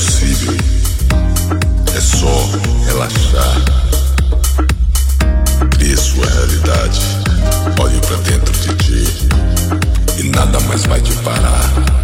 Possível. É só relaxar. Crie sua realidade. Olhe para dentro de ti e nada mais vai te parar.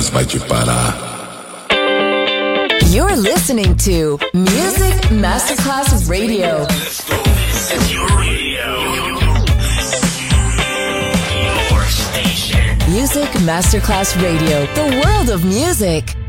mas vai te parar. You're listening to Music Masterclass Radio. Music Masterclass Radio, the world of music.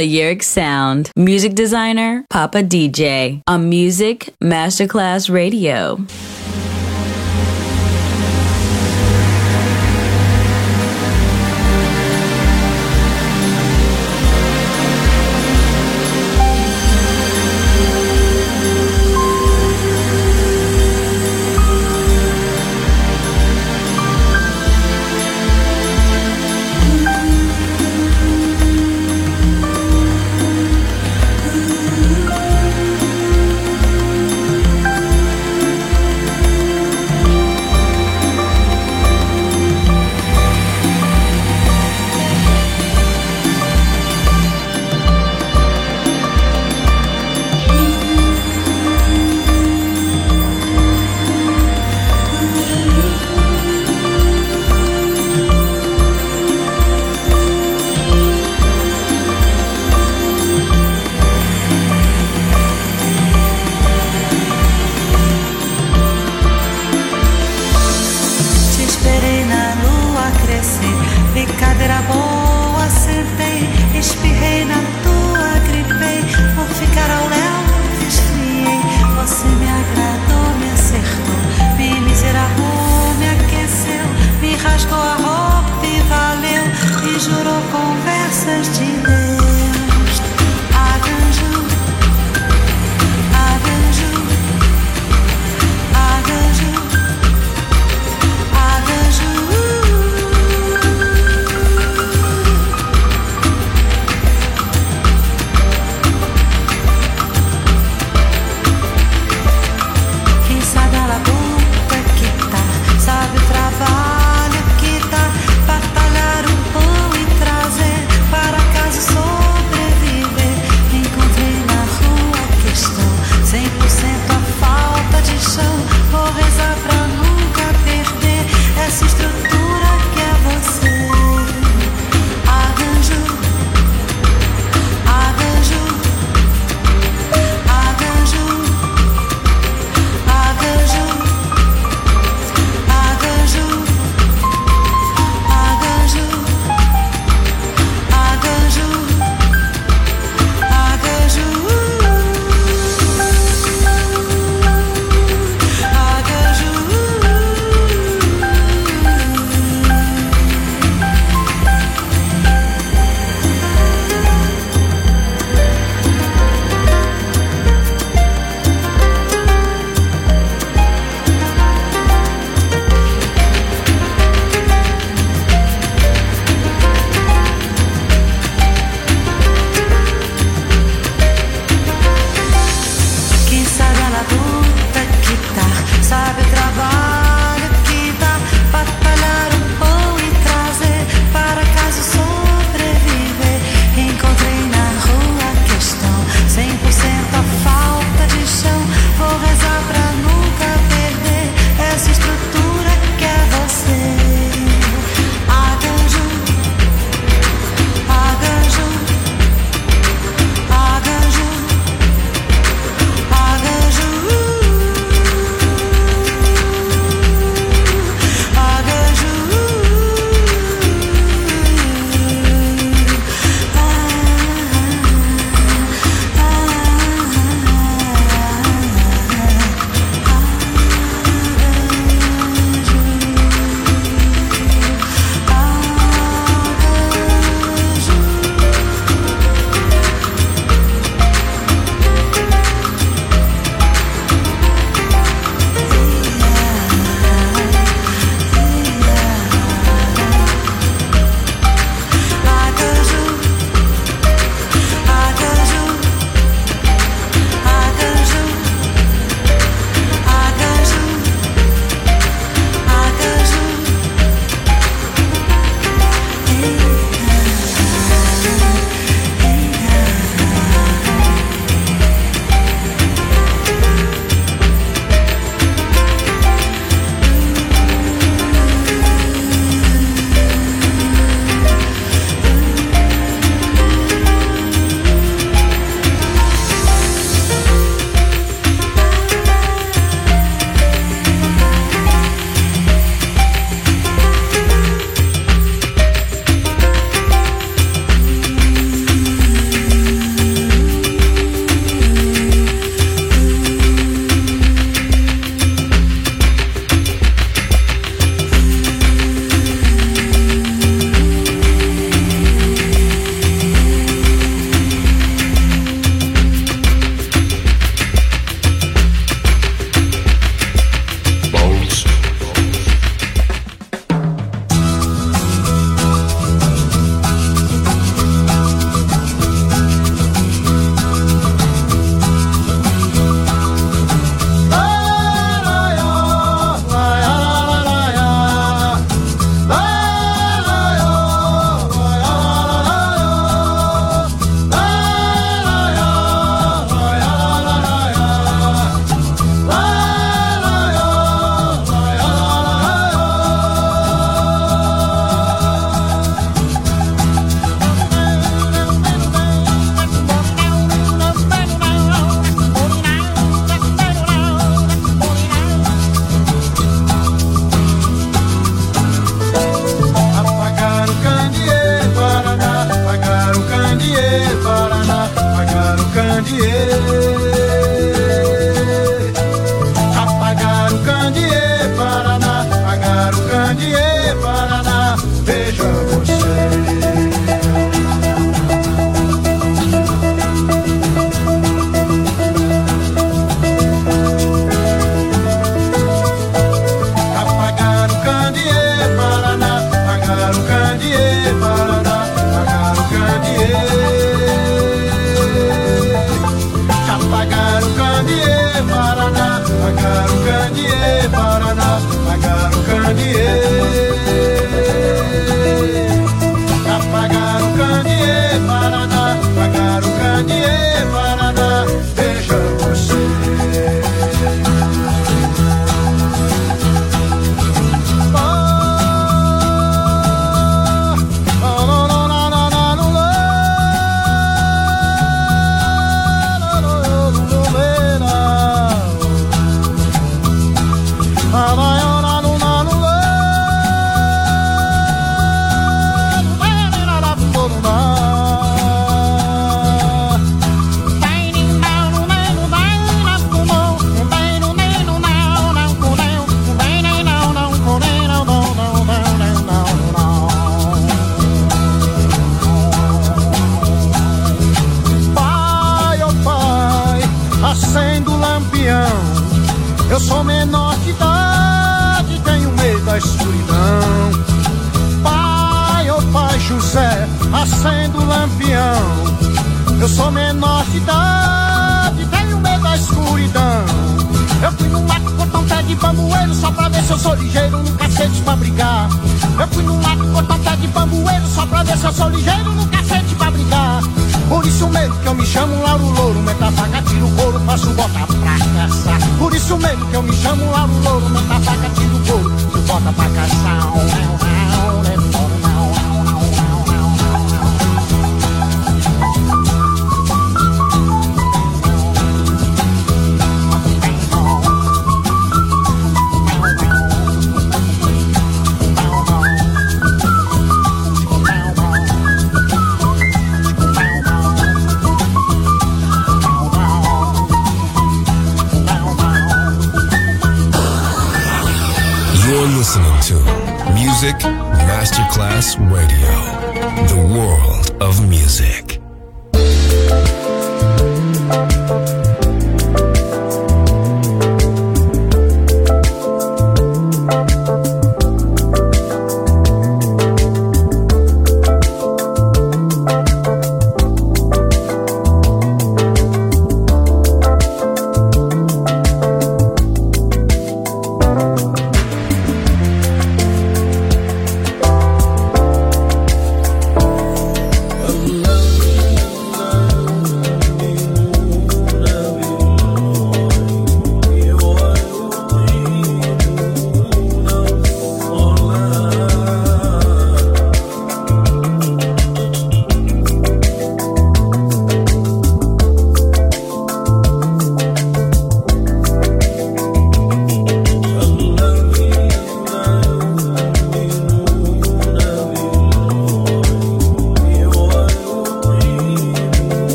Balearic Sound. Music designer, Papa DJ. On Music Masterclass Radio.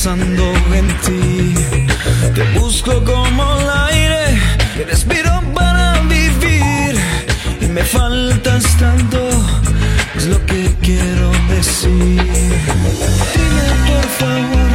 pensando en ti. Te busco como el aire que respiro para vivir. Y me faltas tanto, es lo que quiero decir. Dime por favor.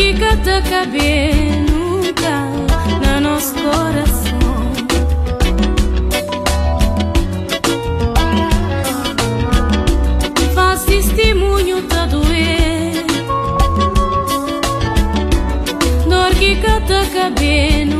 que cada cabelo na nosso coração. Faz testemunho da doer, dor que cada cabelo.